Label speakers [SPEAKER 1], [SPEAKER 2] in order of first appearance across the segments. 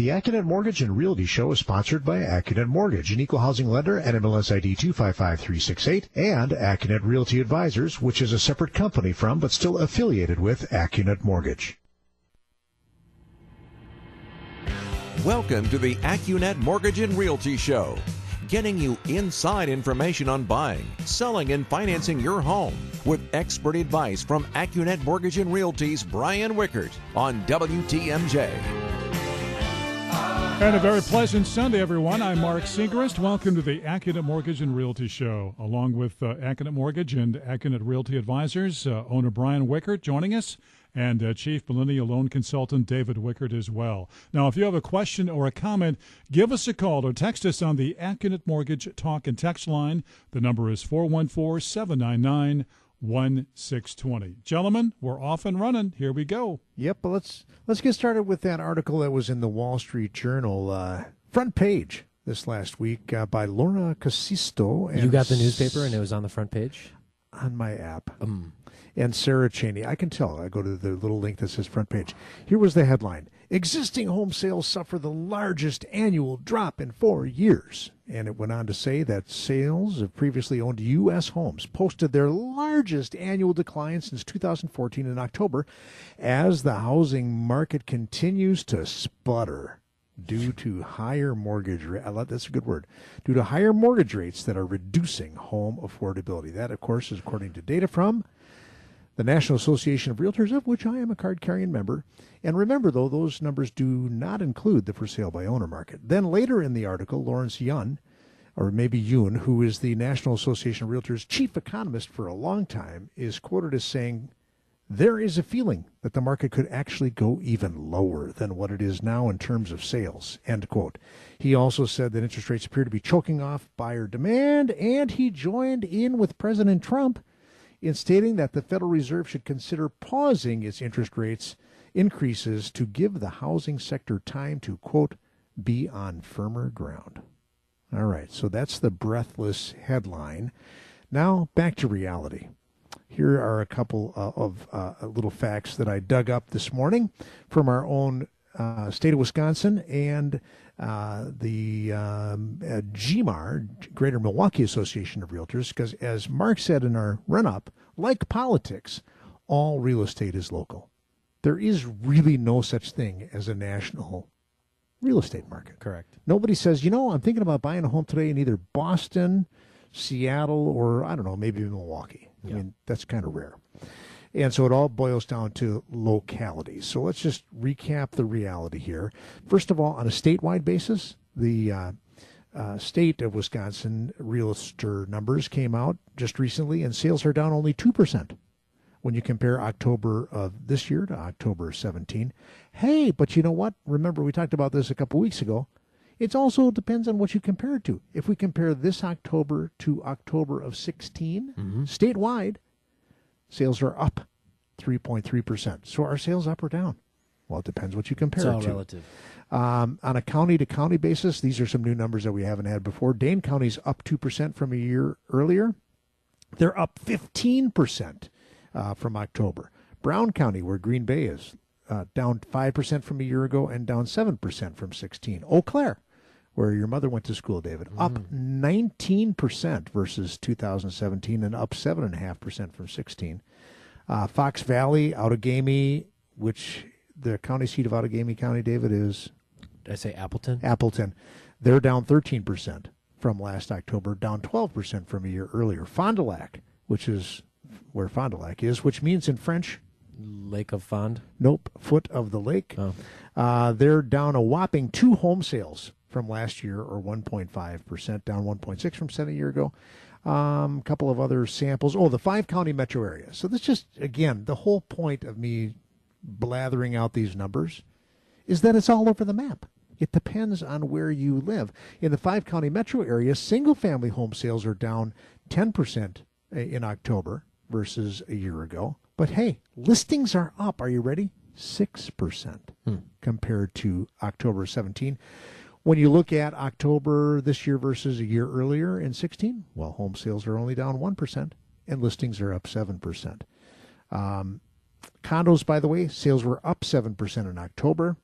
[SPEAKER 1] The Accunet Mortgage and Realty Show is sponsored by Accunet Mortgage, an equal housing lender NMLS ID 255368, and Accunet Realty Advisors, which is a separate company from but still affiliated with Accunet Mortgage.
[SPEAKER 2] Welcome to the Accunet Mortgage and Realty Show, getting you inside information on buying, selling, and financing your home with expert advice from Accunet Mortgage and Realty's Brian Wickert on WTMJ.
[SPEAKER 3] And a very pleasant Sunday, everyone. I'm Mark Segrist. Welcome to the Accunet Mortgage and Realty Show, along with uh, Mortgage and Accunet Realty Advisors, uh, owner Brian Wickert joining us, and uh, Chief Millennial Loan Consultant David Wickert as well. Now, if you have a question or a comment, give us a call or text us on the Accunet Mortgage Talk and Text line. The number is 414 799 1620. Gentlemen, we're off and running. Here we go.
[SPEAKER 4] Yep, but let's let's get started with that article that was in the Wall Street Journal uh, front page this last week uh, by Laura Kusisto.
[SPEAKER 5] you got the newspaper and it was on the front page
[SPEAKER 4] on my app.
[SPEAKER 5] Um,
[SPEAKER 4] and Sarah Chaney. I can tell. I go to the little link that says front page. Here was the headline Existing home sales suffer the largest annual drop in four years. And it went on to say that sales of previously owned U.S. homes posted their largest annual decline since 2014 in October as the housing market continues to sputter due to higher mortgage rates. That's a good word. Due to higher mortgage rates that are reducing home affordability. That, of course, is according to data from the National Association of Realtors, of which I am a card carrying member. And remember, though, those numbers do not include the for sale by owner market. Then later in the article, Lawrence Yun, or maybe Yun, who is the National Association of Realtors chief economist for a long time, is quoted as saying, there is a feeling that the market could actually go even lower than what it is now in terms of sales. End quote. He also said that interest rates appear to be choking off buyer demand, and he joined in with President Trump in stating that the Federal Reserve should consider pausing its interest rates increases to give the housing sector time to, quote, be on firmer ground. All right, so that's the breathless headline. Now back to reality. Here are a couple uh, of uh, little facts that I dug up this morning from our own uh, state of Wisconsin and uh, the um, uh, GMAR, Greater Milwaukee Association of Realtors, because as Mark said in our run up, like politics, all real estate is local. There is really no such thing as a national real estate market.
[SPEAKER 5] Correct.
[SPEAKER 4] Nobody says, you know, I'm thinking about buying a home today in either Boston, Seattle, or I don't know, maybe Milwaukee. Yeah. I mean, that's kind of rare. And so it all boils down to locality. So let's just recap the reality here. First of all, on a statewide basis, the uh, uh, state of Wisconsin realtor numbers came out just recently, and sales are down only 2% when you compare October of this year to October 17. Hey, but you know what? Remember, we talked about this a couple weeks ago. It also depends on what you compare it to. If we compare this October to October of 16, mm-hmm. statewide, sales are up 3.3%. So are sales up or down? Well, it depends what you compare
[SPEAKER 5] it's all
[SPEAKER 4] it to.
[SPEAKER 5] relative.
[SPEAKER 4] Um, on a county to county basis, these are some new numbers that we haven't had before. Dane County's up 2% from a year earlier. They're up 15% uh, from October. Brown County, where Green Bay is, uh, down 5% from a year ago and down 7% from 16. Eau Claire, where your mother went to school, David, mm. up 19% versus 2017 and up 7.5% from 16. Uh, Fox Valley, Outagamie, which the county seat of Outagamie County, David, is.
[SPEAKER 5] Did I say Appleton?
[SPEAKER 4] Appleton. They're down 13% from last October, down 12% from a year earlier. Fond du Lac, which is where Fond du Lac is, which means in French.
[SPEAKER 5] Lake of Fond?
[SPEAKER 4] Nope, foot of the lake.
[SPEAKER 5] Oh.
[SPEAKER 4] Uh, they're down a whopping two home sales from last year, or 1.5%, down 1.6 from seven a year ago. A um, couple of other samples. Oh, the five county metro area. So this just again the whole point of me blathering out these numbers is that it's all over the map. It depends on where you live. In the five county metro area, single family home sales are down 10% in October versus a year ago. But hey, listings are up. Are you ready? 6% hmm. compared to October 17. When you look at October this year versus a year earlier in 16, well, home sales are only down 1% and listings are up 7%. Um, condos, by the way, sales were up 7% in October.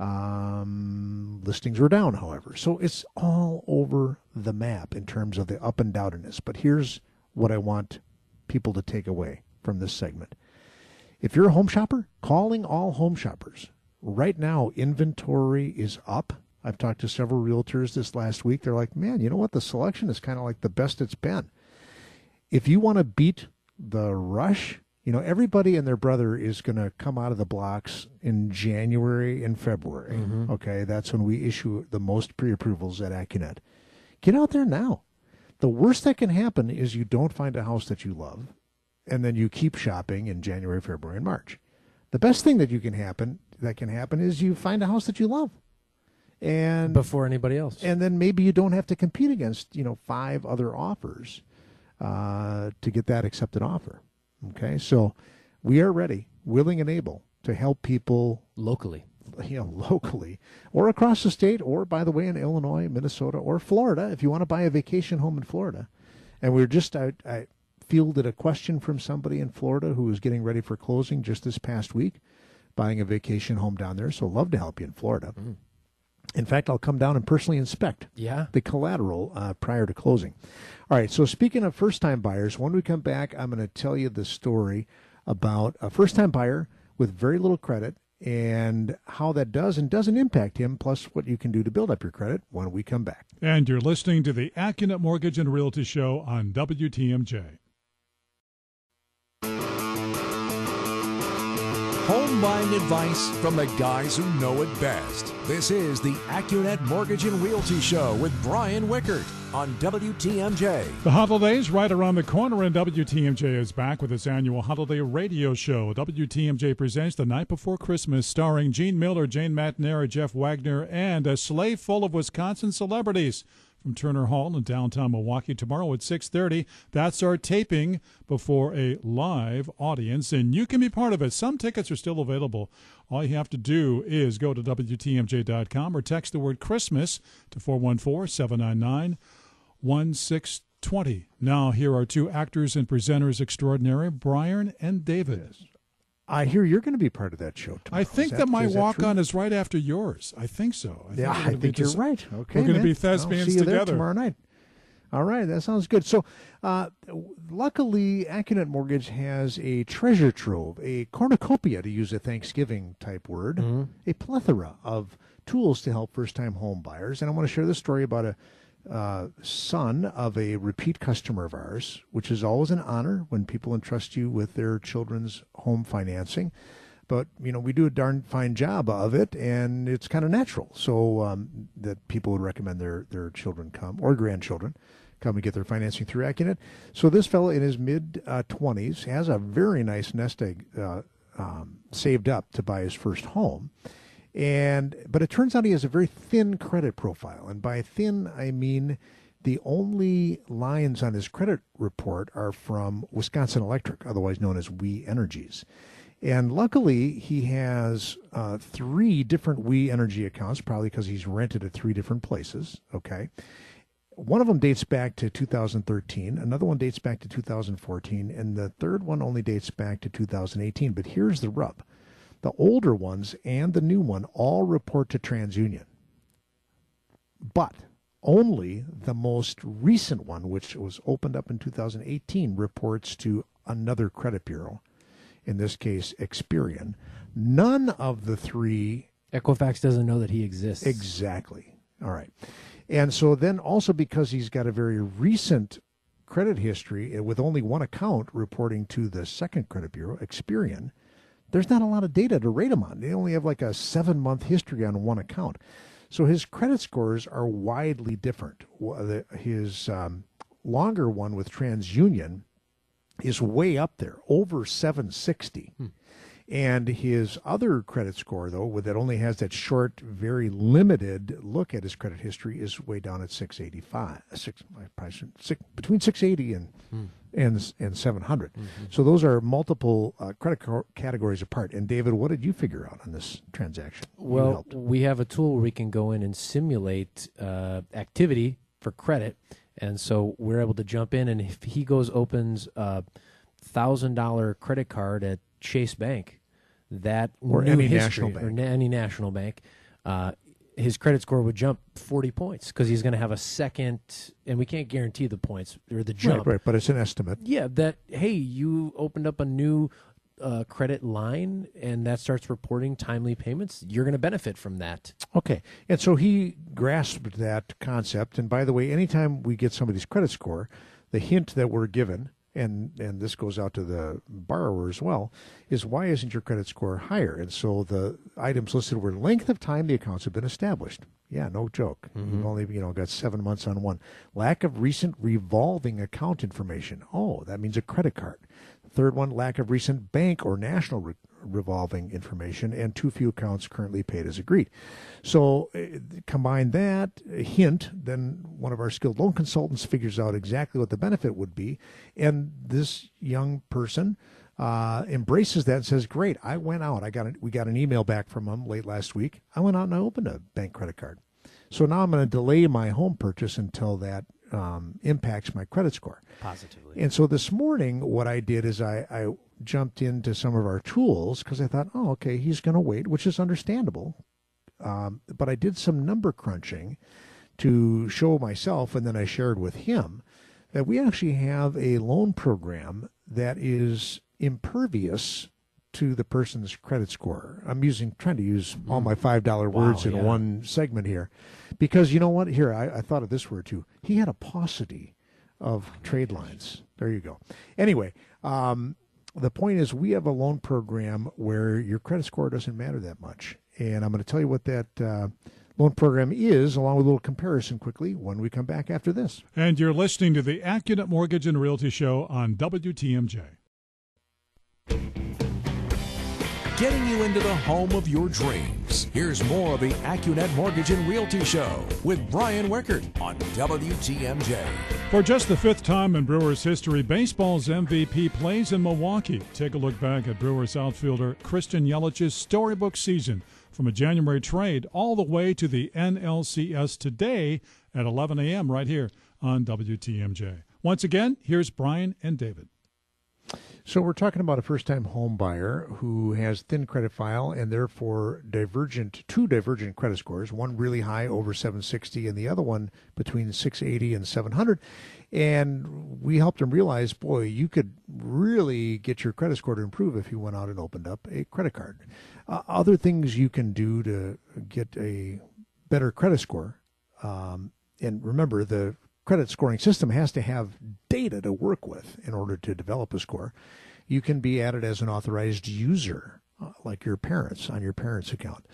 [SPEAKER 4] Um, listings were down, however. So it's all over the map in terms of the up and downness. But here's what I want people to take away from this segment. If you're a home shopper, calling all home shoppers. Right now, inventory is up. I've talked to several realtors this last week. They're like, man, you know what? The selection is kind of like the best it's been. If you want to beat the rush, you know, everybody and their brother is going to come out of the blocks in January and February. Mm-hmm. Okay, that's when we issue the most pre approvals at AccuNet. Get out there now. The worst that can happen is you don't find a house that you love, and then you keep shopping in January, February, and March. The best thing that you can happen that can happen is you find a house that you love, and
[SPEAKER 5] Before anybody else.
[SPEAKER 4] and then maybe you don't have to compete against you know five other offers uh, to get that accepted offer. Okay, so we are ready, willing, and able to help people
[SPEAKER 5] locally.
[SPEAKER 4] you know, locally or across the state, or by the way, in Illinois, Minnesota, or Florida, if you want to buy a vacation home in Florida. And we are just, I, I fielded a question from somebody in Florida who was getting ready for closing just this past week, buying a vacation home down there. So, love to help you in Florida. In fact, I'll come down and personally inspect
[SPEAKER 5] Yeah.
[SPEAKER 4] the collateral uh, prior to closing. All right, so speaking of first time buyers, when we come back, I'm going to tell you the story about a first time buyer with very little credit and how that does and doesn't impact him, plus what you can do to build up your credit when we come back.
[SPEAKER 3] And you're listening to the AccuNet Mortgage and Realty Show on WTMJ.
[SPEAKER 2] Home buying advice from the guys who know it best. This is the AccuNet Mortgage and Realty Show with Brian Wickert on WTMJ.
[SPEAKER 3] The holidays right around the corner, and WTMJ is back with its annual holiday radio show. WTMJ presents The Night Before Christmas, starring Gene Miller, Jane Matenaer, Jeff Wagner, and a sleigh full of Wisconsin celebrities from Turner Hall in downtown Milwaukee tomorrow at 6:30. That's our taping before a live audience and you can be part of it. Some tickets are still available. All you have to do is go to wtmj.com or text the word Christmas to 414-799-1620. Now here are two actors and presenters extraordinary, Brian and David.
[SPEAKER 4] I hear you're going to be part of that show tomorrow.
[SPEAKER 3] I think
[SPEAKER 4] Is
[SPEAKER 3] that, my
[SPEAKER 4] is
[SPEAKER 3] walk
[SPEAKER 4] true?
[SPEAKER 3] on is right after yours. I think so. I
[SPEAKER 4] Yeah,
[SPEAKER 3] we're
[SPEAKER 4] I think you're
[SPEAKER 3] just-
[SPEAKER 4] right. Okay,
[SPEAKER 3] we're gonna
[SPEAKER 4] man.
[SPEAKER 3] be thespians
[SPEAKER 4] see you there
[SPEAKER 3] together.
[SPEAKER 4] tomorrow night. All right, that sounds good. So, uh, luckily, AccuNet Mortgage has a treasure trove, a cornucopia, to use a Thanksgiving type word, a plethora of tools to help first-time home buyers. And I want to share this story about a uh, son of a repeat customer of ours, which is always an honor when people entrust you with their children's home financing but you know we do a darn fine job of it and it's kind of natural so um, that people would recommend their their children come or grandchildren come and get their financing through Accunet. So this fellow in his mid uh, 20s has a very nice nest egg uh, um, saved up to buy his first home. And but it turns out he has a very thin credit profile, and by thin I mean the only lines on his credit report are from Wisconsin Electric, otherwise known as We Energies. And luckily, he has uh, three different We Energy accounts, probably because he's rented at three different places. Okay. One of them dates back to 2013, another one dates back to 2014, and the third one only dates back to 2018. But here's the rub the older ones and the new one all report to TransUnion. But only the most recent one, which was opened up in 2018, reports to another credit bureau, in this case, Experian. None of the three
[SPEAKER 5] Equifax doesn't know that he exists.
[SPEAKER 4] Exactly. All right. And so then also because he's got a very recent credit history uh, with only one account reporting to the second credit bureau, Experian, there's not a lot of data to rate him on. They only have like a seven month history on one account. So his credit scores are widely different. His um, longer one with TransUnion is way up there, over 760. And his other credit score, though, that only has that short, very limited look at his credit history, is way down at 685. Six, probably six, between 680 and and and 700. So those are multiple uh, credit car- categories apart. And David, what did you figure out on this transaction?
[SPEAKER 5] Well, we have a tool where we can go in and simulate uh, activity for credit, and so we're able to jump in. And if he goes opens a thousand dollar credit card at Chase Bank, that
[SPEAKER 4] Or any
[SPEAKER 5] history,
[SPEAKER 4] national
[SPEAKER 5] or
[SPEAKER 4] bank.
[SPEAKER 5] na- any national bank, uh, his credit score would jump 40 points because he's going to have a second, and we can't guarantee the points or the jump.
[SPEAKER 4] Right, right, but it's an estimate.
[SPEAKER 5] Yeah, that hey, you opened up a new uh, credit line, and that starts reporting timely payments. You're going to benefit from that.
[SPEAKER 4] Okay, and so he grasped that concept. And by the way, anytime we get somebody's credit score, the hint that we're given and and this goes out to the borrower as well, is why isn't your credit score higher? And so the items listed were length of time the accounts have been established. Yeah, no joke. Mm-hmm. You've only you know got seven months on one. Lack of recent revolving account information. Oh, that means a credit card. Third one, lack of recent bank or national re- revolving information, and too few accounts currently paid as agreed. So uh, combine that hint, then one of our skilled loan consultants figures out exactly what the benefit would be, and this young person uh, embraces that and says, "Great! I went out. I got a, we got an email back from him late last week. I went out and I opened a bank credit card. So now I'm going to delay my home purchase until that um, impacts my credit score.
[SPEAKER 5] Positively.
[SPEAKER 4] And so this morning, what I did is I, I jumped into some of our tools because I thought, oh, okay, he's going to wait, which is understandable. Um, but I did some number crunching to show myself, and then I shared with him that we actually have a loan program that is impervious to the person's credit score. I'm using trying to use all my five dollar words in
[SPEAKER 5] yeah.
[SPEAKER 4] one segment here, because you know what? Here I, I thought of this word too. He had a paucity of trade lines. There you go. Anyway, um, the point is we have a loan program where your credit score doesn't matter that much, and I'm going to tell you what that. Uh, loan program is, along with a little comparison quickly when we come back after this.
[SPEAKER 3] And you're listening to the Accunet Mortgage and Realty Show on WTMJ.
[SPEAKER 2] Getting you into the home of your dreams. Here's more of the Accunet Mortgage and Realty Show with Brian Wickert on WTMJ.
[SPEAKER 3] For just the fifth time in Brewers history, baseball's MVP plays in Milwaukee. Take a look back at Brewers outfielder Christian Yelich's storybook season from a January trade all the way to the NLCS today at 11 a.m. right here on WTMJ. Once again, here's Brian and David.
[SPEAKER 4] So we're talking about a first-time home buyer who has thin credit file and therefore divergent two divergent credit scores, one really high over 760 and the other one between 680 and 700. And we helped him realize, boy, you could really get your credit score to improve if you went out and opened up a credit card. Uh, other things you can do to get a better credit score. Um, and remember, the credit scoring system has to have data to work with in order to develop a score. You can be added as an authorized user, uh, like your parents on your parents' account.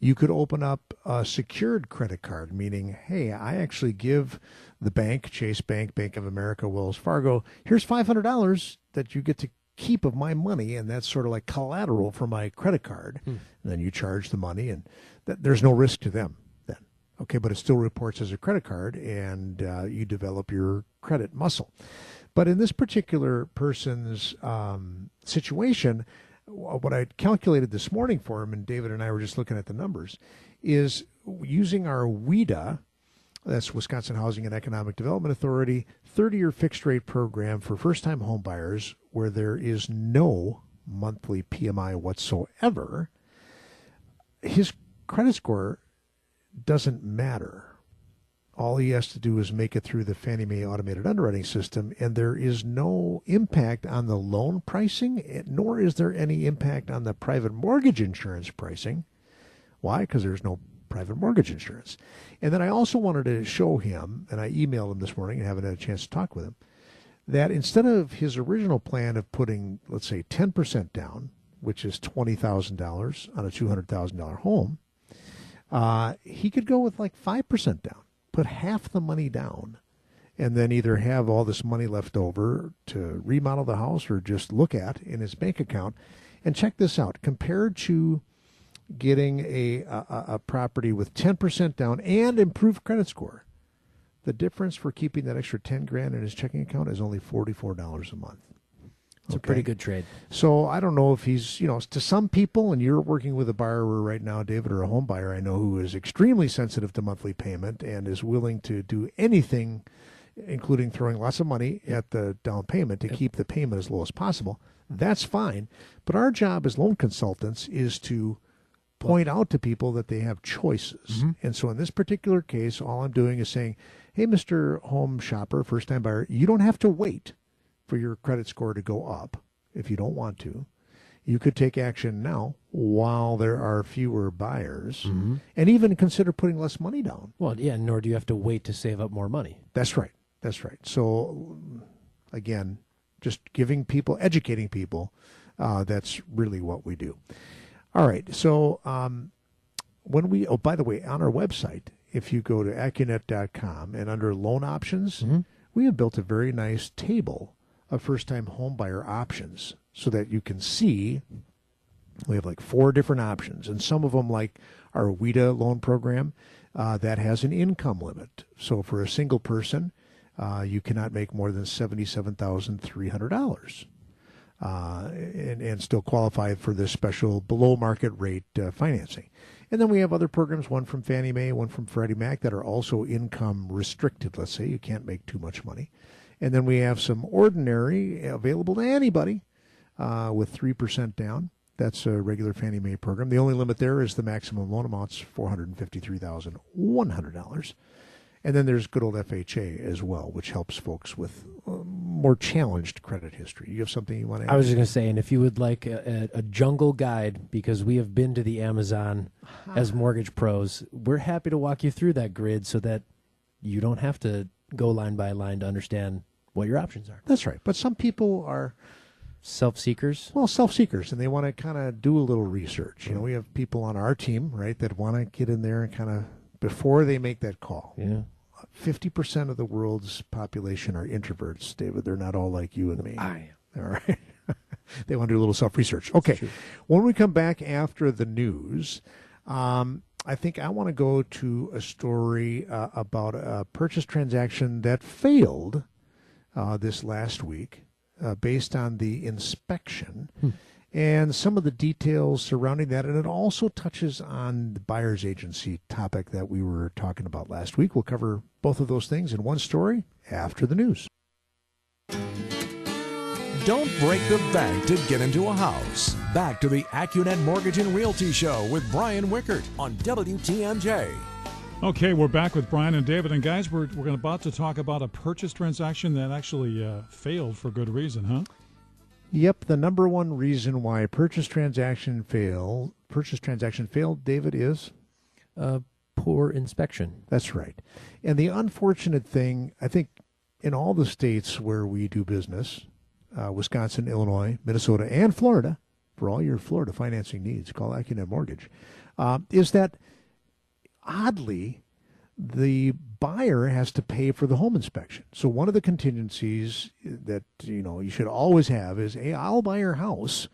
[SPEAKER 4] You could open up a secured credit card, meaning, hey, I actually give the bank, Chase Bank, Bank of America, Wells Fargo, here's $500 that you get to keep of my money, and that's sort of like collateral for my credit card. Hmm. And then you charge the money, and th- there's no risk to them Okay, but it still reports as a credit card, and uh, you develop your credit muscle. But in this particular person's um, situation, what I calculated this morning for him, and David and I were just looking at the numbers, is using our WHEDA, that's Wisconsin Housing and Economic Development Authority, 30 year fixed rate program for first time homebuyers where there is no monthly PMI whatsoever. His credit score doesn't matter. All he has to do is make it through the Fannie Mae automated underwriting system, and there is no impact on the loan pricing, eh, nor is there any impact on the private mortgage insurance pricing. Why? Because there's no private mortgage insurance. And then I also wanted to show him, and I emailed him this morning and haven't had a chance to talk with him, that instead of his original plan of putting, let's say, 10% down, which is $20,000 on a $200,000 home, uh, he could go with like 5% down, put half the money down, and then either have all this money left over to remodel the house or just look at in his bank account. And check this out compared to getting a, a, a property with 10% down and improved credit score, the difference for keeping that extra 10 grand in his checking account is only $44 a month.
[SPEAKER 5] It's okay. a pretty good trade.
[SPEAKER 4] So I don't know if he's, you know, to some people, and you're working with a borrower right now, David, or a home buyer I know who is extremely sensitive to monthly payment and is willing to do anything, including throwing lots of money at the down payment to yep. keep the payment as low as possible. That's fine. But our job as loan consultants is to point out to people that they have choices. Mm-hmm. And so in this particular case, all I'm doing is saying, hey, Mr. Home Shopper, first time buyer, you don't have to wait for your credit score to go up if you don't want to. You could take action now while there are fewer buyers and even consider putting less money down.
[SPEAKER 5] Well, yeah, nor do you have to wait to save up more money.
[SPEAKER 4] That's right. That's right. So, again, just giving people, educating people, uh, that's really what we do. All right. So, um, when we, oh, by the way, on our website, if you go to accunet.com and under loan options, we have built a very nice table of first time home buyer options so that you can see we have like four different options, and some of them, like our WHEDA loan program, uh, that has an income limit. So for a single person, uh, you cannot make more than seventy-seven thousand three hundred dollars, uh, and and still qualify for this special below market rate uh, financing. And then we have other programs, one from Fannie Mae, one from Freddie Mac, that are also income restricted. Let's say you can't make too much money. And then we have some ordinary available to anybody uh, with 3% down. That's a regular Fannie Mae program. The only limit there is the maximum loan amount's $453,100. And then there's good old FHA as well, which helps folks with uh, more challenged credit history. You have something you want to add?
[SPEAKER 5] I was just going to say, and if you would like a, a, a jungle guide, because we have been to the Amazon as mortgage pros, we're happy to walk you through that grid so that you don't have to go line by line to understand what your options are.
[SPEAKER 4] That's right. But some people are
[SPEAKER 5] Self seekers.
[SPEAKER 4] well self-seekers and they want to kind of do a little research. You know we have people on our team right that want to get in there and kind of before they make that call.
[SPEAKER 5] Yeah.
[SPEAKER 4] 50% of the world's population are introverts david. They're not all like you and me.
[SPEAKER 5] I
[SPEAKER 4] all right. They want to do a little self-research. Okay. when we come back after the news um, i think i want to go to a story uh, about a purchase transaction that failed uh, this last week uh, based on the inspection and some of the details surrounding that. And it also touches on the buyer's agency topic that we were talking about last week. We'll cover both of those things in one story after the news.
[SPEAKER 2] Don't break the bank to get into a house. Back to the AccuNet Mortgage and Realty Show with Brian Wickert on WTMJ.
[SPEAKER 3] Okay, we're back with Brian and David. And guys, we're, we're about to talk about a purchase transaction that actually uh, failed for good reason, huh?
[SPEAKER 4] Yep, the number one reason why purchase transaction fail purchase transaction failed, David, is
[SPEAKER 5] uh, poor inspection.
[SPEAKER 4] That's right. And the unfortunate thing, I think, in all the states where we do business, uh, Wisconsin, Illinois, Minnesota, and Florida, for all your Florida financing needs, call AccuNet Mortgage, uh, is that oddly, the buyer has to pay for the home inspection. So one of the contingencies that you know you should always have is, hey, I'll buy your house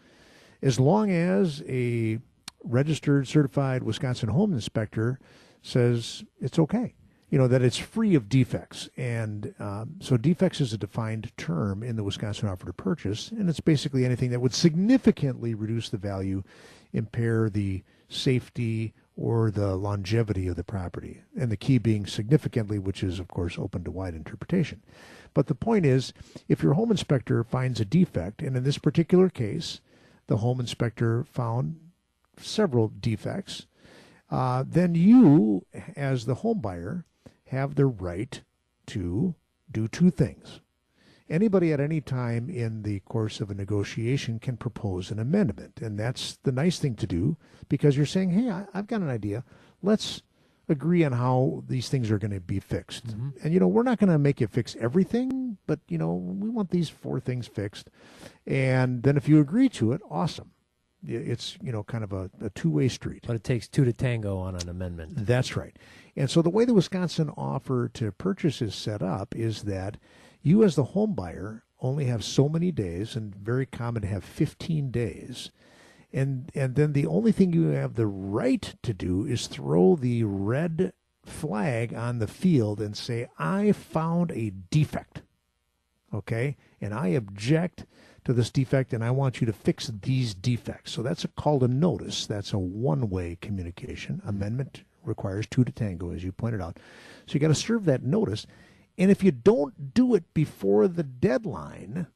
[SPEAKER 4] as long as a registered, certified Wisconsin home inspector says it's okay. You know that it's free of defects, and um, so defects is a defined term in the Wisconsin offer to purchase, and it's basically anything that would significantly reduce the value, impair the safety or the longevity of the property, and the key being significantly, which is of course open to wide interpretation. But the point is, if your home inspector finds a defect, and in this particular case, the home inspector found several defects, uh, then you, as the home buyer, have the right to do two things. Anybody at any time in the course of a negotiation can propose an amendment. And that's the nice thing to do because you're saying, hey, I, I've got an idea. Let's agree on how these things are going to be fixed. Mm-hmm. And, you know, we're not going to make you fix everything, but, you know, we want these four things fixed. And then if you agree to it, awesome. It's, you know, kind of a, a two way street.
[SPEAKER 5] But it takes two to tango on an amendment.
[SPEAKER 4] That's right. And so the way the Wisconsin offer to purchase is set up is that you, as the home buyer, only have so many days, and very common to have 15 days. And, and then the only thing you have the right to do is throw the red flag on the field and say, I found a defect. Okay? And I object to this defect and I want you to fix these defects. So that's a called a notice. That's a one way communication. Amendment requires two to tango, as you pointed out. So you got to serve that notice. And if you don't do it before the deadline,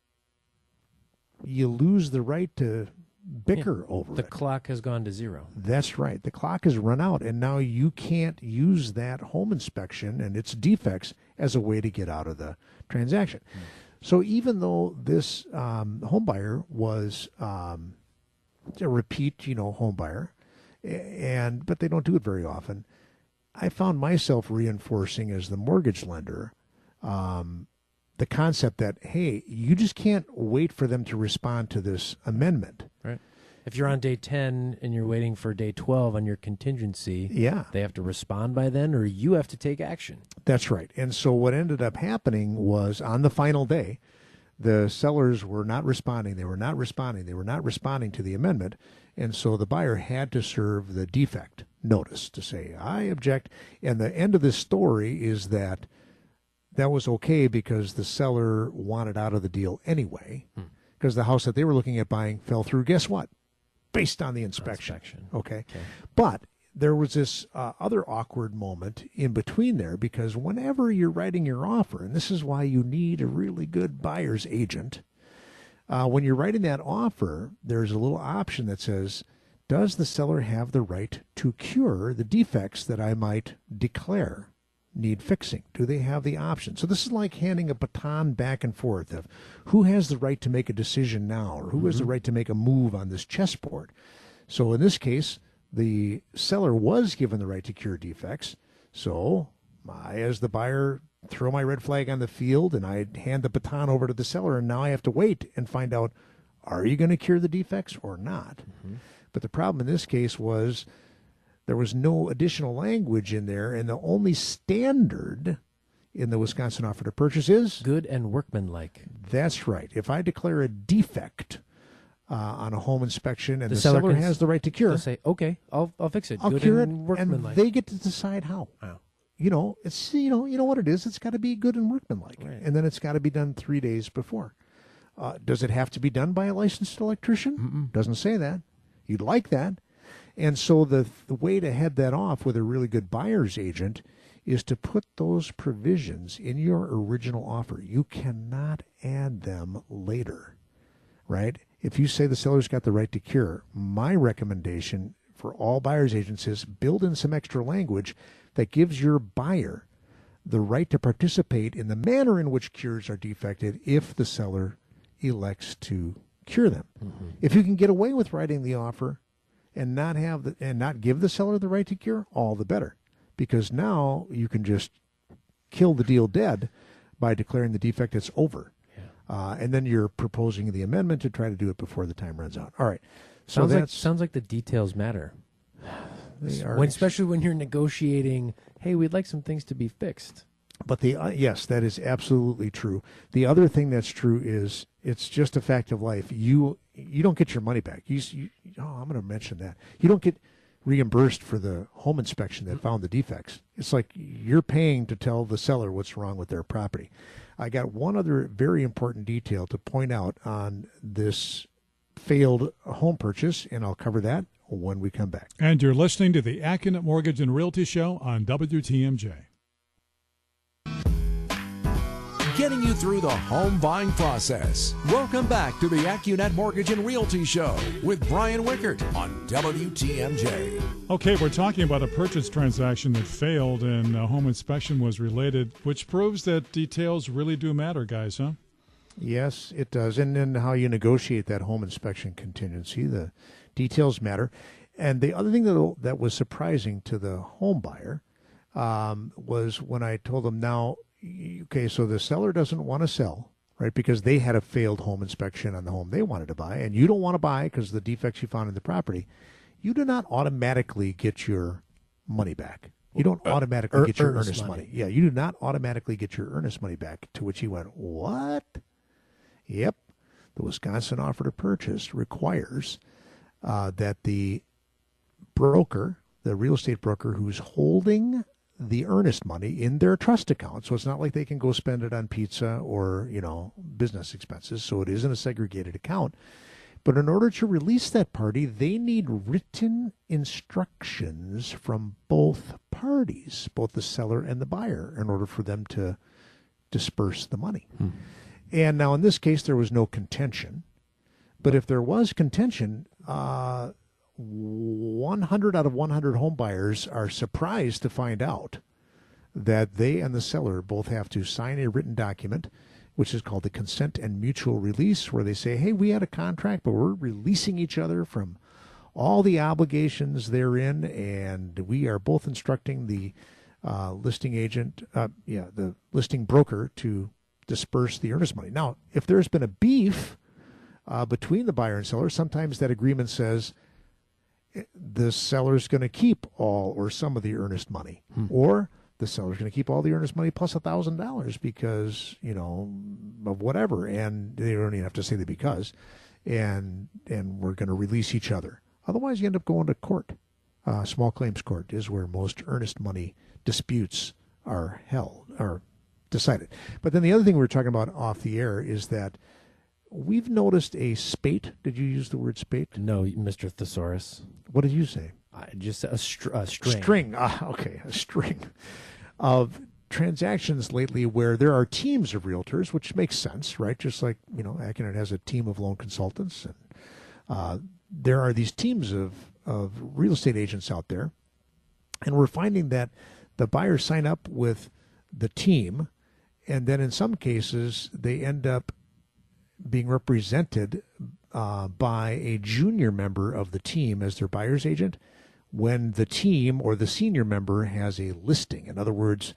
[SPEAKER 4] you lose the right to bicker over it.
[SPEAKER 5] The
[SPEAKER 4] it.
[SPEAKER 5] clock has gone to zero.
[SPEAKER 4] That's right. The clock has run out, and now you can't use that home inspection and its defects as a way to get out of the transaction. So even though this um, home buyer was um, a repeat, you know, home buyer, and but they don't do it very often, I found myself reinforcing as the mortgage lender um, the concept that hey, you just can't wait for them to respond to this amendment.
[SPEAKER 5] Right. If you're on day 10 and you're waiting for day 12 on your contingency,
[SPEAKER 4] Yeah.
[SPEAKER 5] they have to respond by then or you have to take action.
[SPEAKER 4] That's right. And so what ended up happening was on the final day, the sellers were not responding. They were not responding. They were not responding to the amendment. And so the buyer had to serve the defect notice to say, I object. And the end of this story is that that was okay because the seller wanted out of the deal anyway, because the house that they were looking at buying fell through. Guess what? Based on the inspection.
[SPEAKER 5] Inspection.
[SPEAKER 4] Okay. But there was this uh, other awkward moment in between there because whenever you're writing your offer, and this is why you need a really good buyer's agent, uh, when you're writing that offer, there's a little option that says, Does the seller have the right to cure the defects that I might declare need fixing? Do they have the option? So this is like handing a baton back and forth of who has the right to make a decision now or who has the mm-hmm. right to make a move on this chessboard. So in this case, the seller was given the right to cure defects. So I, as the buyer, throw my red flag on the field and I hand the baton over to the seller, and now I have to wait and find out are you going to cure the defects or not? Mm-hmm. But the problem in this case was there was no additional language in there, and the only standard in the Wisconsin offer to purchase is
[SPEAKER 5] Good and workmanlike.
[SPEAKER 4] that's right. If I declare a defect uh, on a home inspection and
[SPEAKER 5] The
[SPEAKER 4] the,
[SPEAKER 5] seller
[SPEAKER 4] seller,
[SPEAKER 5] can
[SPEAKER 4] has the right to cure,
[SPEAKER 5] say, okay, I'll, I'll fix it.
[SPEAKER 4] I'll
[SPEAKER 5] Good
[SPEAKER 4] cure it,
[SPEAKER 5] and
[SPEAKER 4] they get to decide how.
[SPEAKER 5] Wow.
[SPEAKER 4] You know, it's you know, you know what it is. It's got to be good and workmanlike,
[SPEAKER 5] Right.
[SPEAKER 4] and then it's got to be done three days before. Uh, does it have to be done by a licensed electrician? Doesn't say that. You'd like that, and so the the way to head that off with a really good buyer's agent is to put those provisions in your original offer. You cannot add them later right? If you say the seller's got the right to cure, my recommendation for all buyer's agents is build in some extra language that gives your buyer the right to participate in the manner in which cures are defected if the seller elects to cure them. Mm-hmm. If you can get away with writing the offer and not have the, and not give the seller the right to cure, all the better. Because now you can just kill the deal dead by declaring the defect it's over. Uh, and then you're proposing the amendment to try to do it before the time runs out. All right. So
[SPEAKER 5] sounds like sounds like the details matter. When, especially when you're negotiating, hey, we'd like some things to be fixed.
[SPEAKER 4] But the uh, yes, that is absolutely true. The other thing that's true is it's just a fact of life. You you don't get your money back. You, you oh, I'm going to mention that. You don't get reimbursed for the home inspection that found the defects. It's like you're paying to tell the seller what's wrong with their property. I got one other very important detail to point out on this failed home purchase, and I'll cover that when we come back.
[SPEAKER 3] And you're listening to the Accunet Mortgage and Realty Show on WTMJ.
[SPEAKER 2] Getting you through the home buying process. Welcome back to the AccuNet Mortgage and Realty Show with Brian Wickert on WTMJ.
[SPEAKER 3] Okay, we're talking about a purchase transaction that failed and a home inspection was related, which proves that details really do matter, guys, huh?
[SPEAKER 4] Yes, it does. And then how you negotiate that home inspection contingency, the details matter. And the other thing that that was surprising to the home buyer um, was when I told them now, y- okay, so the seller doesn't want to sell, right? Because they had a failed home inspection on the home they wanted to buy, and you don't want to buy because of the defects you found in the property. You do not automatically get your money back. You don't automatically
[SPEAKER 5] ear-
[SPEAKER 4] get your
[SPEAKER 5] earnest
[SPEAKER 4] earnest
[SPEAKER 5] money.
[SPEAKER 4] money. Yeah, you do not automatically get your earnest money back. To which he went, "What?" Yep. The Wisconsin offer to purchase requires uh, that the broker, the real estate broker who's holding the earnest money in their trust account, so it's not like they can go spend it on pizza or, you know, business expenses. So it isn't a segregated account. But in order to release that party, they need written instructions from both parties, both the seller and the buyer, in order for them to disperse the money. And now in this case, there was no contention, But if there was contention, uh, 100 out of 100 home buyers are surprised to find out that they and the seller both have to sign a written document, which is called the consent and mutual release, where they say, hey, we had a contract, but we're releasing each other from all the obligations therein, and we are both instructing the uh, listing agent, uh, yeah, the listing broker to disperse the earnest money. Now, if there's been a beef uh, between the buyer and seller, sometimes that agreement says the seller's going to keep all or some of the earnest money, hmm. or the seller's going to keep all the earnest money plus a thousand dollars because you know of whatever, and they don't even have to say the because, and and we're going to release each other. Otherwise, you end up going to court. Uh, small claims court is where most earnest money disputes are held are decided. But then the other thing we were talking about off the air is that we've noticed a spate. Did you use the word spate?
[SPEAKER 5] No, Mr. Thesaurus.
[SPEAKER 4] What did you say?
[SPEAKER 5] I just a, str- a string.
[SPEAKER 4] String. Ah, okay, a string of transactions lately where there are teams of realtors, which makes sense, right? Just like you know, Accunet has a team of loan consultants, and uh, there are these teams of of real estate agents out there, and we're finding that the buyers sign up with the team, and then in some cases they end up being represented uh, by a junior member of the team as their buyer's agent when the team or the senior member has a listing. In other words,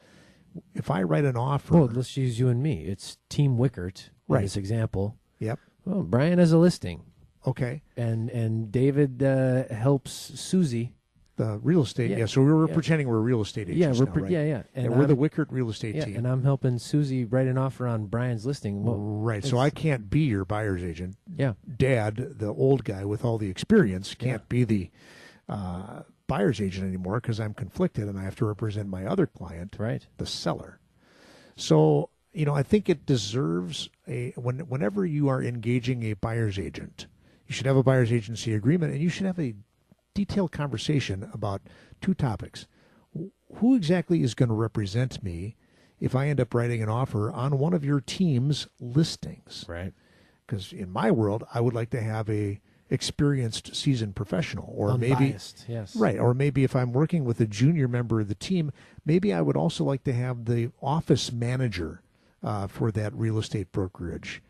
[SPEAKER 4] if I write an offer.
[SPEAKER 5] Well, let's use you and me. It's Team Wickert in right. this example.
[SPEAKER 4] Yep.
[SPEAKER 5] Well, Brian has a listing.
[SPEAKER 4] Okay.
[SPEAKER 5] And and David uh, helps Susie.
[SPEAKER 4] The real estate, yeah. yeah so we were yeah. pretending we're real estate agents.
[SPEAKER 5] Yeah, we're
[SPEAKER 4] now, right?
[SPEAKER 5] yeah, yeah.
[SPEAKER 4] And, and we're the Wickert real estate
[SPEAKER 5] yeah,
[SPEAKER 4] team.
[SPEAKER 5] And I'm helping Susie write an offer on Brian's listing.
[SPEAKER 4] Well, right. So I can't be your buyer's agent.
[SPEAKER 5] Yeah.
[SPEAKER 4] Dad, the old guy with all the experience, can't be the uh, buyer's agent anymore because I'm conflicted and I have to represent my other client,
[SPEAKER 5] right,
[SPEAKER 4] the seller. So you know, I think it deserves a when whenever you are engaging a buyer's agent, you should have a buyer's agency agreement and you should have a detailed conversation about two topics. Who exactly is going to represent me if I end up writing an offer on one of your team's listings?
[SPEAKER 5] Right.
[SPEAKER 4] Because in my world, I would like to have a experienced seasoned professional or
[SPEAKER 5] Unbiased,
[SPEAKER 4] maybe
[SPEAKER 5] yes
[SPEAKER 4] right or maybe if i'm working with a junior member of the team maybe i would also like to have the office manager uh, for that real estate brokerage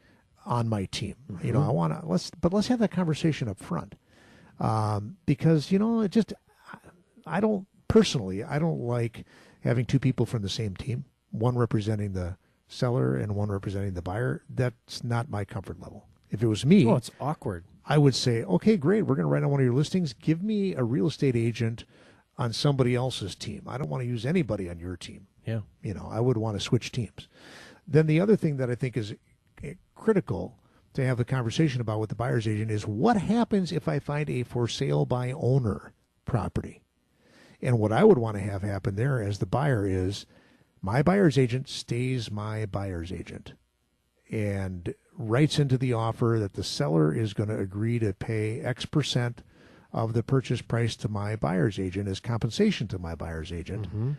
[SPEAKER 4] on my team mm-hmm. you know mm-hmm. i want to let's but let's have that conversation up front um, because you know it just i don't personally i don't like having two people from the same team one representing the seller and one representing the buyer that's not my comfort level if it was me
[SPEAKER 5] oh it's awkward
[SPEAKER 4] I would say, okay, great, we're going to write on one of your listings. Give me a real estate agent on somebody else's team. I don't want to use anybody on your team.
[SPEAKER 5] Yeah.
[SPEAKER 4] You know, I would want to switch teams. Then the other thing that I think is eh, critical to have the conversation about with the buyer's agent is what happens if I find a for sale by owner property? And what I would want to have happen there as the buyer is my buyer's agent stays my buyer's agent. And writes into the offer that the seller is going to agree to pay X percent of the purchase price to my buyer's agent as compensation to my buyer's agent. Mm-hmm.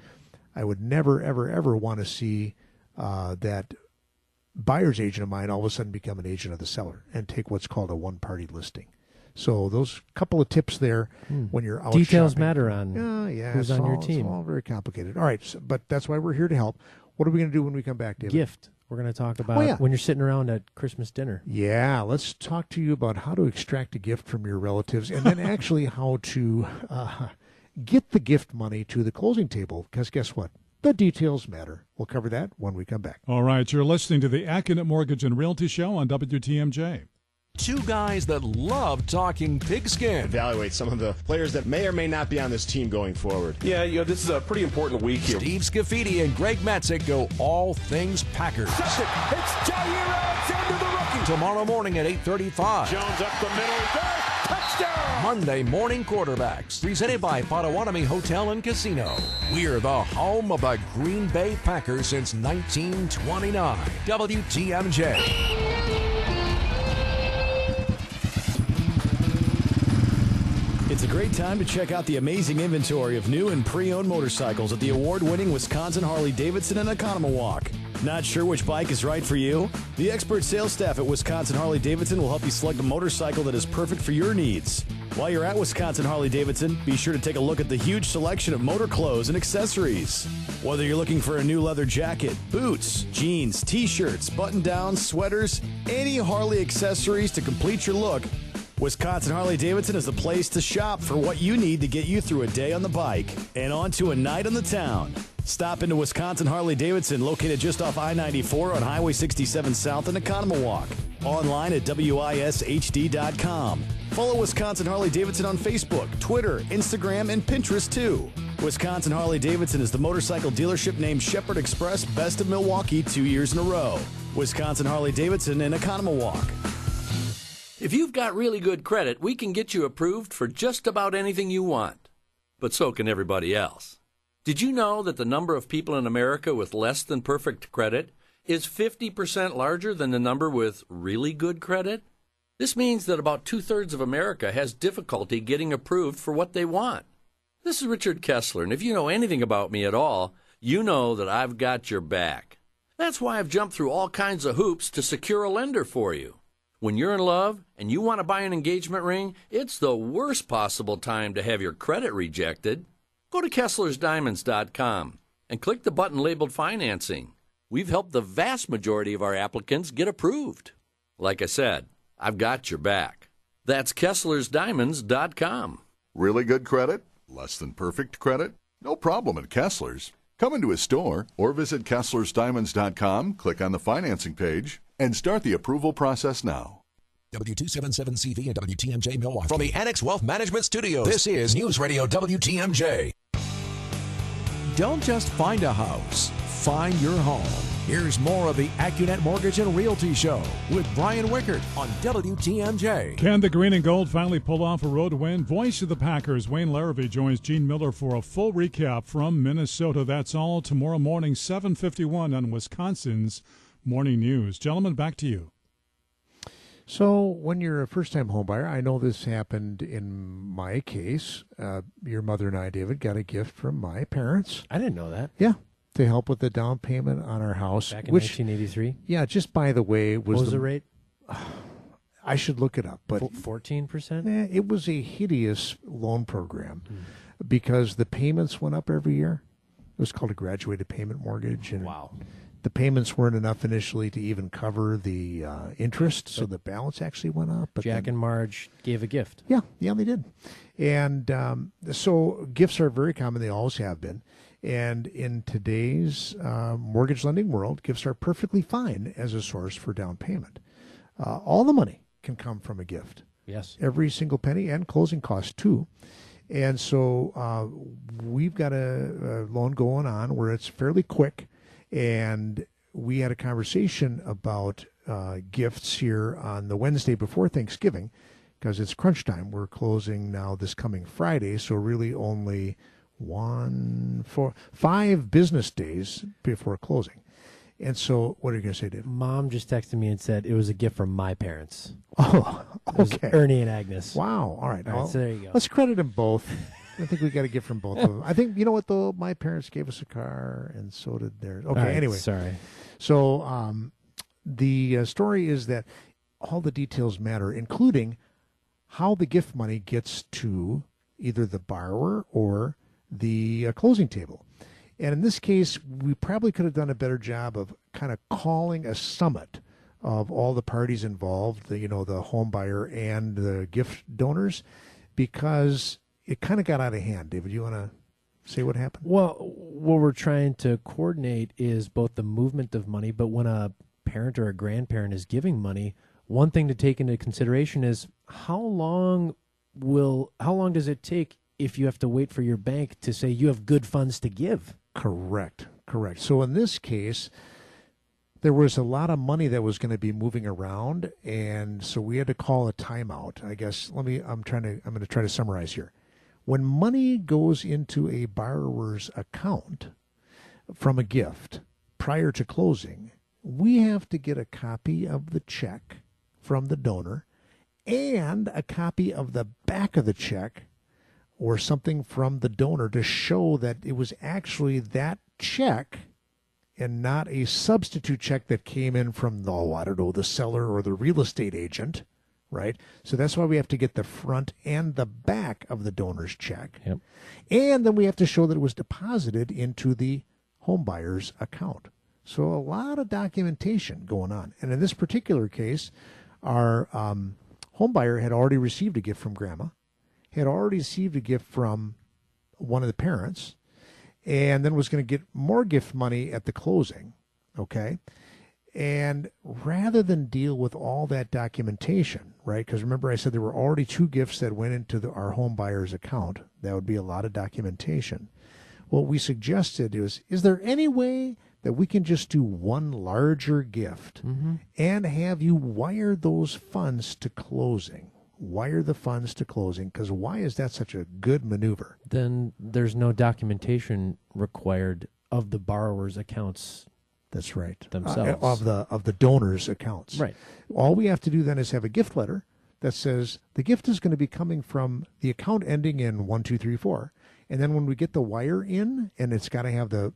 [SPEAKER 4] I would never, ever, ever want to see uh, that buyer's agent of mine all of a sudden become an agent of the seller and take what's called a one party listing. So those couple of tips there hmm. when you're out.
[SPEAKER 5] Details
[SPEAKER 4] shopping.
[SPEAKER 5] matter on
[SPEAKER 4] yeah, yeah,
[SPEAKER 5] who's on
[SPEAKER 4] all,
[SPEAKER 5] your team.
[SPEAKER 4] It's all very complicated. All right, so, but that's why we're here to help. What are we going to do when we come back, David?
[SPEAKER 5] Gift. We're going to talk about
[SPEAKER 4] oh, yeah.
[SPEAKER 5] when you're sitting around at Christmas dinner.
[SPEAKER 4] Yeah, let's talk to you about how to extract a gift from your relatives and then actually how to uh, get the gift money to the closing table. Because guess what? The details matter. We'll cover that when we come back.
[SPEAKER 3] All right, you're listening to the Accunet Mortgage and Realty Show on WTMJ.
[SPEAKER 2] Two guys that love talking pigskin.
[SPEAKER 6] Evaluate some of the players that may or may not be on this team going forward.
[SPEAKER 7] Yeah, you know, this is a pretty important week here.
[SPEAKER 2] Steve Scafidi and Greg Matzek go all things Packers.
[SPEAKER 8] Second, it's Jaire Alexander, the rookie.
[SPEAKER 2] Tomorrow morning at 8.35.
[SPEAKER 8] Jones up the middle, touchdown!
[SPEAKER 2] Monday morning quarterbacks, presented by Potawatomi Hotel and Casino. We're the home of the Green Bay Packers since 1929. WTMJ.
[SPEAKER 9] It's a great time to check out the amazing inventory of new and pre-owned motorcycles at the award-winning Wisconsin Harley-Davidson and Oconomowoc. Not sure which bike is right for you? The expert sales staff at Wisconsin Harley Davidson will help you select a motorcycle that is perfect for your needs. While you're at Wisconsin Harley Davidson, be sure to take a look at the huge selection of motor clothes and accessories. Whether you're looking for a new leather jacket, boots, jeans, t shirts, button downs, sweaters, any Harley accessories to complete your look, Wisconsin Harley Davidson is the place to shop for what you need to get you through a day on the bike and onto a night on the town. Stop into Wisconsin Harley Davidson, located just off I 94 on Highway 67 South in Oconomowoc. Online at WISHD.com. Follow Wisconsin Harley Davidson on Facebook, Twitter, Instagram, and Pinterest too. Wisconsin Harley Davidson is the motorcycle dealership named Shepherd Express Best of Milwaukee two years in a row. Wisconsin Harley Davidson in Oconomowoc.
[SPEAKER 10] If you've got really good credit, we can get you approved for just about anything you want. But so can everybody else. Did you know that the number of people in America with less than perfect credit is 50% larger than the number with really good credit? This means that about two thirds of America has difficulty getting approved for what they want. This is Richard Kessler, and if you know anything about me at all, you know that I've got your back. That's why I've jumped through all kinds of hoops to secure a lender for you. When you're in love and you want to buy an engagement ring, it's the worst possible time to have your credit rejected. Go to Kessler'sDiamonds.com and click the button labeled Financing. We've helped the vast majority of our applicants get approved. Like I said, I've got your back. That's Kessler'sDiamonds.com.
[SPEAKER 11] Really good credit? Less than perfect credit? No problem at Kessler's. Come into a store or visit Kessler'sDiamonds.com, click on the financing page, and start the approval process now.
[SPEAKER 2] W277CV and WTMJ Milwaukee. From the Annex Wealth Management Studios, this is News Radio WTMJ. Don't just find a house, find your home. Here's more of the AccuNet Mortgage and Realty Show with Brian Wickert on WTMJ.
[SPEAKER 3] Can the green and gold finally pull off a road win? Voice of the Packers, Wayne Larrivee joins Gene Mueller for a full recap from Minnesota. That's all tomorrow morning, 751 on Wisconsin's Morning News. Gentlemen, back to you.
[SPEAKER 4] So, when you're a first time homebuyer, I know this happened in my case. Uh, your mother and I, David, got a gift from my parents.
[SPEAKER 5] I didn't know that.
[SPEAKER 4] Yeah, to help with the down payment on our house.
[SPEAKER 5] Back in which, 1983?
[SPEAKER 4] Yeah, just by the way, was,
[SPEAKER 5] was
[SPEAKER 4] the,
[SPEAKER 5] the, rate?
[SPEAKER 4] I should look it up, but
[SPEAKER 5] 14%?
[SPEAKER 4] Eh, it was a hideous loan program hmm. because the payments went up every year. It was called a graduated payment mortgage. And
[SPEAKER 5] wow
[SPEAKER 4] the payments weren't enough initially to even cover the uh, interest, so the balance actually went up.
[SPEAKER 5] But Jack then, and Marge gave a gift.
[SPEAKER 4] Yeah, yeah, they did. And um, so gifts are very common; they always have been. And in today's uh, mortgage lending world, gifts are perfectly fine as a source for down payment. Uh, all the money can come from a gift.
[SPEAKER 5] Yes,
[SPEAKER 4] every single penny and closing costs too. And so uh, we've got a, a loan going on where it's fairly quick and we had a conversation about uh, gifts here on the Wednesday before Thanksgiving because it's crunch time. We're closing now this coming Friday, so really only one, four, five business days before closing. And so, what are you going to say, Dave?
[SPEAKER 5] Mom just texted me and said it was a gift from my parents.
[SPEAKER 4] Oh, okay.
[SPEAKER 5] Ernie and Agnes.
[SPEAKER 4] Wow. All right.
[SPEAKER 5] All right so there you go.
[SPEAKER 4] Let's credit them both. I think we got to get from both of them. I think you know what though. My parents gave us a car, and so did theirs. Okay.
[SPEAKER 5] Right,
[SPEAKER 4] anyway,
[SPEAKER 5] sorry.
[SPEAKER 4] So um, the uh, story is that all the details matter, including how the gift money gets to either the borrower or the uh, closing table. And in this case, we probably could have done a better job of kind of calling a summit of all the parties involved, the, you know, the home buyer and the gift donors, because it kind of got out of hand. David, you want to say what happened?
[SPEAKER 5] Well, what we're trying to coordinate is both the movement of money, but when a parent or a grandparent is giving money, one thing to take into consideration is how long will how long does it take if you have to wait for your bank to say you have good funds to give?
[SPEAKER 4] Correct. Correct. So in this case, there was a lot of money that was going to be moving around and so we had to call a timeout. I guess let me I'm trying to I'm going to try to summarize here. When money goes into a borrower's account from a gift prior to closing, we have to get a copy of the check from the donor and a copy of the back of the check or something from the donor to show that it was actually that check and not a substitute check that came in from the, oh, I don't know, the seller or the real estate agent, right? So that's why we have to get the front and the back of the donor's check.
[SPEAKER 5] Yep.
[SPEAKER 4] And then we have to show that it was deposited into the homebuyer's account. So a lot of documentation going on. And in this particular case, our um, home buyer had already received a gift from grandma, had already received a gift from one of the parents, and then was going to get more gift money at the closing. Okay. And rather than deal with all that documentation, right? Because remember, I said there were already two gifts that went into the, our home buyer's account. That would be a lot of documentation. What we suggested is is there any way that we can just do one larger gift
[SPEAKER 5] Mm-hmm.
[SPEAKER 4] and have you wire those funds to closing? Wire the funds to closing because why is that such a good maneuver?
[SPEAKER 5] Then there's no documentation required of the borrower's accounts.
[SPEAKER 4] That's right.
[SPEAKER 5] Themselves.
[SPEAKER 4] Uh, of the of the donors' accounts.
[SPEAKER 5] Right.
[SPEAKER 4] All we have to do then is have a gift letter that says the gift is going to be coming from the account ending in one two three four, and then when we get the wire in, and it's got to have the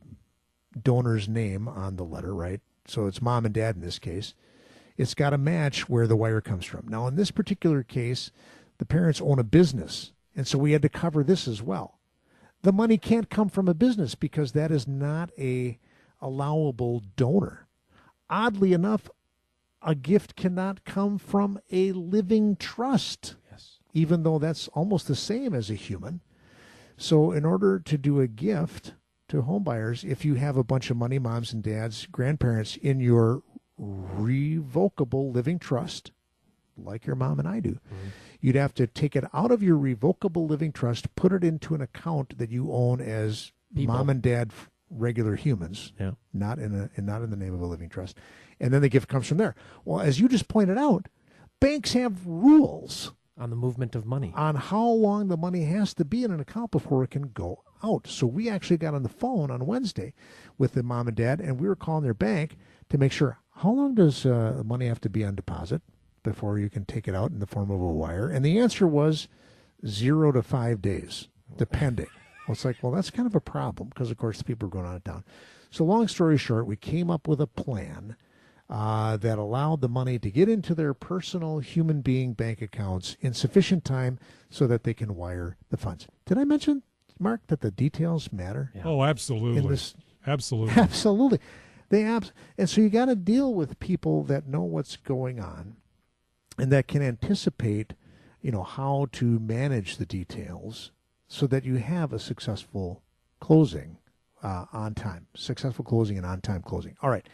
[SPEAKER 4] donor's name on the letter, right? So it's mom and dad in this case. It's got to match where the wire comes from. Now, in this particular case, the parents own a business, and so we had to cover this as well. The money can't come from a business because that is not a allowable donor. Oddly enough, a gift cannot come from a living trust.
[SPEAKER 5] Yes.
[SPEAKER 4] Even though that's almost the same as a human. So in order to do a gift to homebuyers, if you have a bunch of money, moms and dads, grandparents in your revocable living trust, like your mom and I do, mm-hmm. you'd have to take it out of your revocable living trust, put it into an account that you own as
[SPEAKER 5] People.
[SPEAKER 4] mom and dad regular humans,
[SPEAKER 5] Yeah.
[SPEAKER 4] not in a and not in the name of a living trust. And then the gift comes from there. Well, as you just pointed out, banks have rules
[SPEAKER 5] On the movement of money.
[SPEAKER 4] on how long the money has to be in an account before it can go out. So we actually got on the phone on Wednesday with the mom and dad, and we were calling their bank to make sure how long does uh, the money have to be on deposit before you can take it out in the form of a wire. And the answer was zero to five days, depending. Well, it's like, well, that's kind of a problem because, of course, the people are going on it down. So, long story short, we came up with a plan uh, that allowed the money to get into their personal human being bank accounts in sufficient time so that they can wire the funds. Did I mention, Mark, that the details matter?
[SPEAKER 3] Oh, absolutely.
[SPEAKER 4] In this,
[SPEAKER 3] absolutely.
[SPEAKER 4] absolutely. They abs- and so you got to deal with people that know what's going on and that can anticipate, you know, how to manage the details so that you have a successful closing uh, on time, successful closing and on time closing. All right.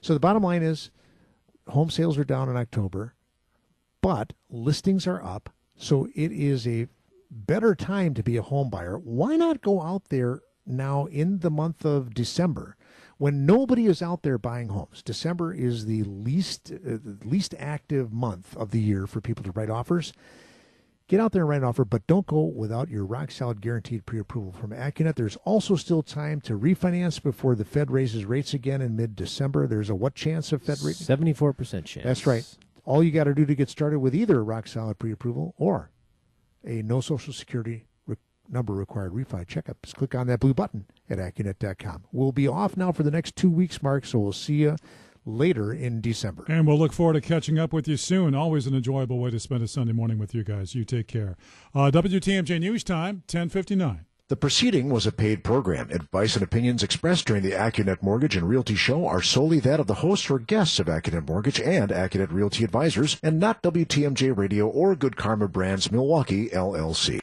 [SPEAKER 4] So the bottom line is home sales are down in October, but listings are up. So it is a better time to be a home buyer. Why not go out there now in the month of December when nobody is out there buying homes? December is the least uh, least active month of the year for people to write offers. Get out there and write an offer, but don't go without your rock solid guaranteed pre approval from AccuNet. There's also still time to refinance before the Fed raises rates again in mid December. There's a what chance of Fed rate?
[SPEAKER 5] 74% chance.
[SPEAKER 4] That's right. All you got to do to get started with either a rock solid pre approval or a no social security re- number required refi checkup is click on that blue button at AccuNet.com. We'll be off now for the next two weeks, Mark, so we'll see you later in December.
[SPEAKER 3] And we'll look forward to catching up with you soon. Always an enjoyable way to spend a Sunday morning with you guys. You take care. Uh, WTMJ News Time, 1059.
[SPEAKER 1] The proceeding was a paid program. Advice and opinions expressed during the AccuNet Mortgage and Realty Show are solely that of the hosts or guests of AccuNet Mortgage and AccuNet Realty Advisors and not WTMJ Radio or Good Karma Brands Milwaukee, LLC.